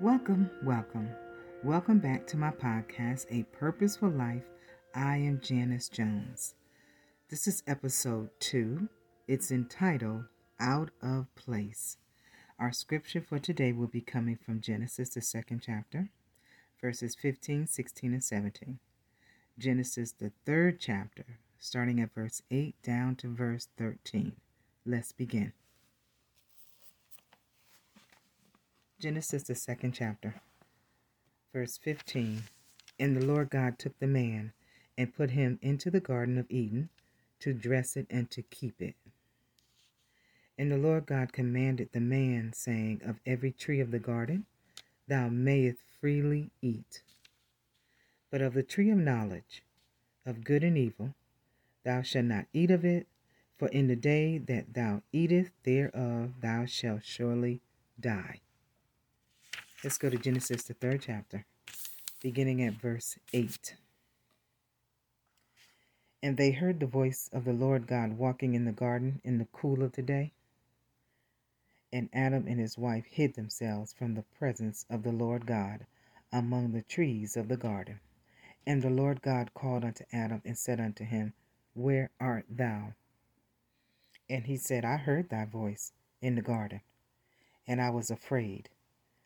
Welcome, welcome, welcome back to my podcast, A Purposeful Life. I am Janice Jones. This is episode two. It's entitled Out of Place. Our scripture for today will be coming from Genesis, the second chapter, verses 15, 16, and 17. Genesis, the third chapter, starting at verse 8 down to verse 13. Let's begin. Genesis, the second chapter, verse 15. And the Lord God took the man and put him into the Garden of Eden to dress it and to keep it. And the Lord God commanded the man, saying, Of every tree of the garden thou mayest freely eat, but of the tree of knowledge of good and evil thou shalt not eat of it, for in the day that thou eatest thereof thou shalt surely die. Let's go to Genesis, the third chapter, beginning at verse 8. And they heard the voice of the Lord God walking in the garden in the cool of the day. And Adam and his wife hid themselves from the presence of the Lord God among the trees of the garden. And the Lord God called unto Adam and said unto him, Where art thou? And he said, I heard thy voice in the garden, and I was afraid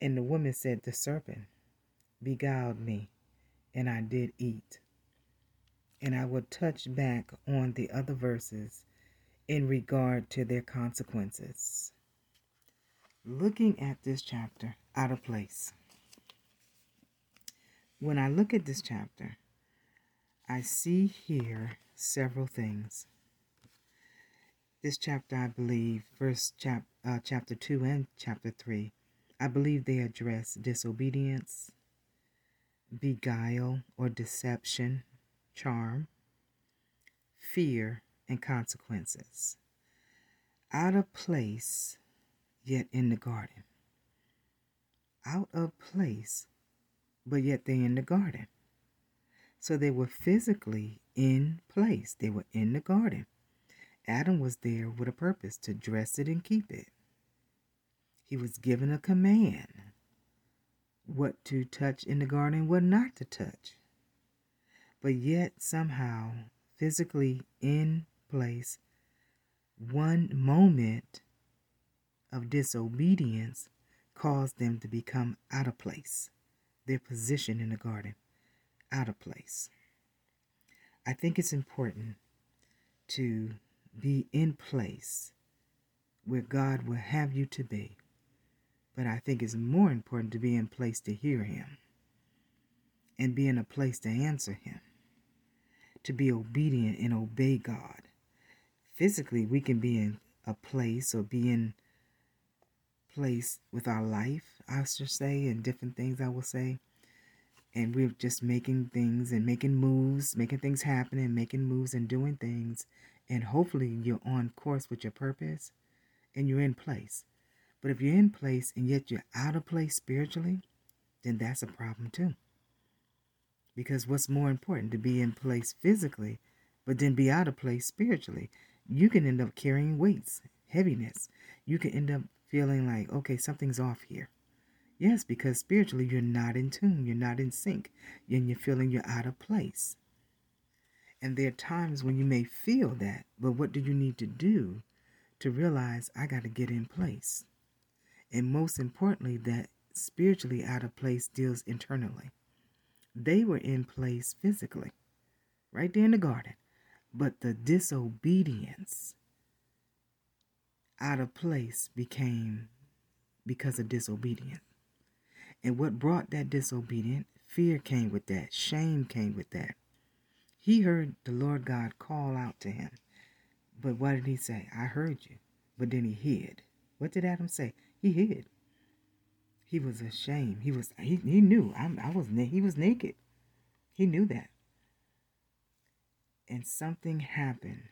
And the woman said, The serpent beguiled me, and I did eat. And I will touch back on the other verses in regard to their consequences. Looking at this chapter out of place. When I look at this chapter, I see here several things. This chapter, I believe, verse chap, uh, chapter 2 and chapter 3, I believe they address disobedience, beguile or deception, charm, fear, and consequences. Out of place, yet in the garden. Out of place, but yet they in the garden. So they were physically in place. They were in the garden. Adam was there with a purpose to dress it and keep it. He was given a command what to touch in the garden, what not to touch. But yet, somehow, physically in place, one moment of disobedience caused them to become out of place, their position in the garden out of place. I think it's important to be in place where God will have you to be but I think it's more important to be in place to hear Him and be in a place to answer Him, to be obedient and obey God. Physically, we can be in a place or be in place with our life, I should say, and different things I will say. And we're just making things and making moves, making things happen and making moves and doing things. And hopefully you're on course with your purpose and you're in place. But if you're in place and yet you're out of place spiritually, then that's a problem too. Because what's more important to be in place physically, but then be out of place spiritually? You can end up carrying weights, heaviness. You can end up feeling like, okay, something's off here. Yes, because spiritually you're not in tune, you're not in sync, and you're feeling you're out of place. And there are times when you may feel that, but what do you need to do to realize I got to get in place? And most importantly, that spiritually out of place deals internally. They were in place physically, right there in the garden, but the disobedience out of place became because of disobedience. And what brought that disobedience? Fear came with that, shame came with that. He heard the Lord God call out to him. But what did he say? I heard you. But then he hid. What did Adam say? He hid. He was ashamed. He was he, he knew I, I was he was naked. He knew that. And something happened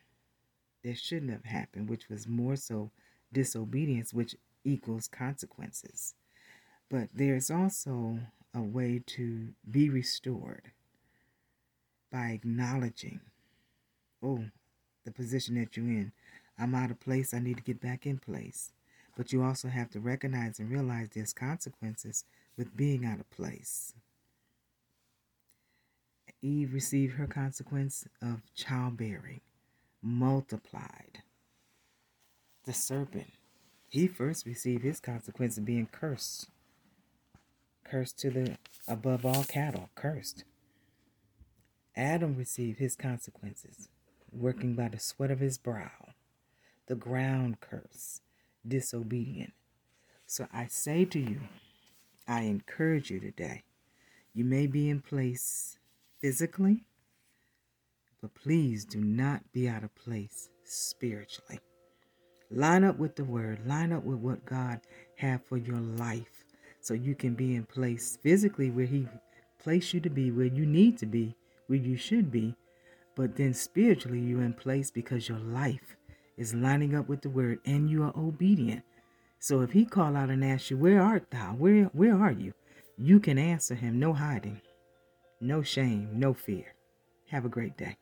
that shouldn't have happened, which was more so disobedience, which equals consequences. But there's also a way to be restored by acknowledging, oh, the position that you're in. I'm out of place. I need to get back in place. But you also have to recognize and realize there's consequences with being out of place. Eve received her consequence of childbearing, multiplied. The serpent, he first received his consequence of being cursed. Cursed to the above all cattle, cursed. Adam received his consequences, working by the sweat of his brow, the ground curse, disobedient. So I say to you, I encourage you today. You may be in place physically, but please do not be out of place spiritually. Line up with the word, line up with what God have for your life so you can be in place physically where he placed you to be, where you need to be, where you should be, but then spiritually you're in place because your life is lining up with the word and you are obedient. So if he call out and ask you, Where art thou? Where where are you? You can answer him, no hiding, no shame, no fear. Have a great day.